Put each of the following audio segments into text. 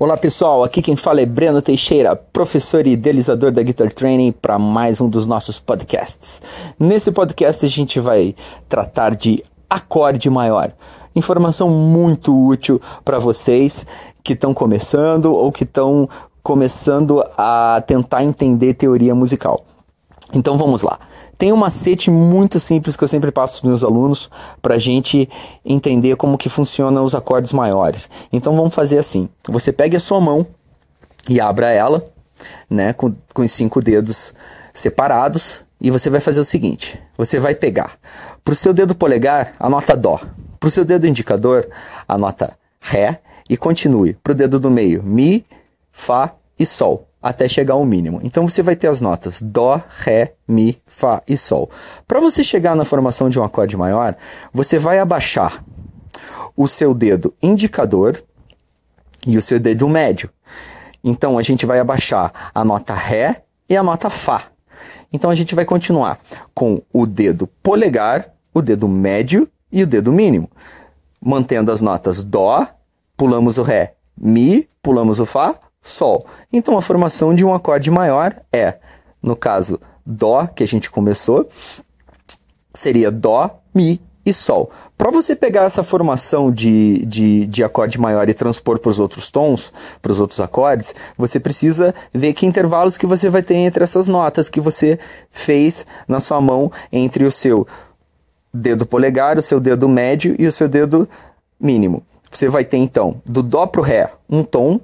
Olá pessoal, aqui quem fala é Breno Teixeira, professor e idealizador da Guitar Training, para mais um dos nossos podcasts. Nesse podcast a gente vai tratar de acorde maior. Informação muito útil para vocês que estão começando ou que estão começando a tentar entender teoria musical. Então vamos lá. Tem um macete muito simples que eu sempre passo para meus alunos para a gente entender como que funcionam os acordes maiores. Então vamos fazer assim: você pega a sua mão e abra ela, né, com, com os cinco dedos separados, e você vai fazer o seguinte: você vai pegar. Para o seu dedo polegar a nota Dó, para o seu dedo indicador a nota Ré e continue. Para o dedo do meio Mi, Fá e Sol até chegar ao mínimo. Então você vai ter as notas Dó, Ré, Mi, Fá e Sol. Para você chegar na formação de um acorde maior, você vai abaixar o seu dedo indicador e o seu dedo médio. Então a gente vai abaixar a nota Ré e a nota Fá. Então a gente vai continuar com o dedo polegar, o dedo médio e o dedo mínimo, mantendo as notas Dó, pulamos o Ré, Mi, pulamos o Fá, Sol. Então a formação de um acorde maior é, no caso, Dó, que a gente começou, seria Dó, Mi e Sol. Para você pegar essa formação de, de, de acorde maior e transpor para os outros tons, para os outros acordes, você precisa ver que intervalos que você vai ter entre essas notas que você fez na sua mão entre o seu dedo polegar, o seu dedo médio e o seu dedo mínimo. Você vai ter então do Dó para o Ré um tom,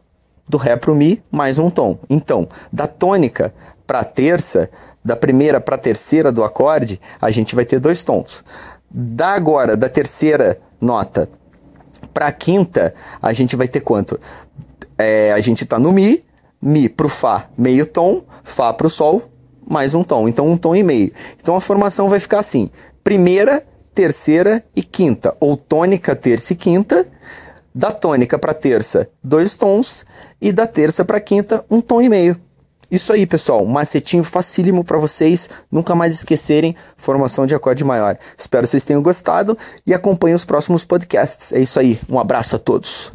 do Ré para o Mi mais um tom. Então, da tônica para a terça, da primeira para a terceira do acorde, a gente vai ter dois tons. Da agora, da terceira nota para a quinta, a gente vai ter quanto? É, a gente está no Mi, Mi para o Fá, meio tom, Fá para o Sol, mais um tom. Então, um tom e meio. Então, a formação vai ficar assim: primeira, terceira e quinta, ou tônica, terça e quinta da tônica para terça, dois tons, e da terça para quinta, um tom e meio. Isso aí, pessoal, um macetinho facílimo para vocês nunca mais esquecerem formação de acorde maior. Espero que vocês tenham gostado e acompanhem os próximos podcasts. É isso aí, um abraço a todos.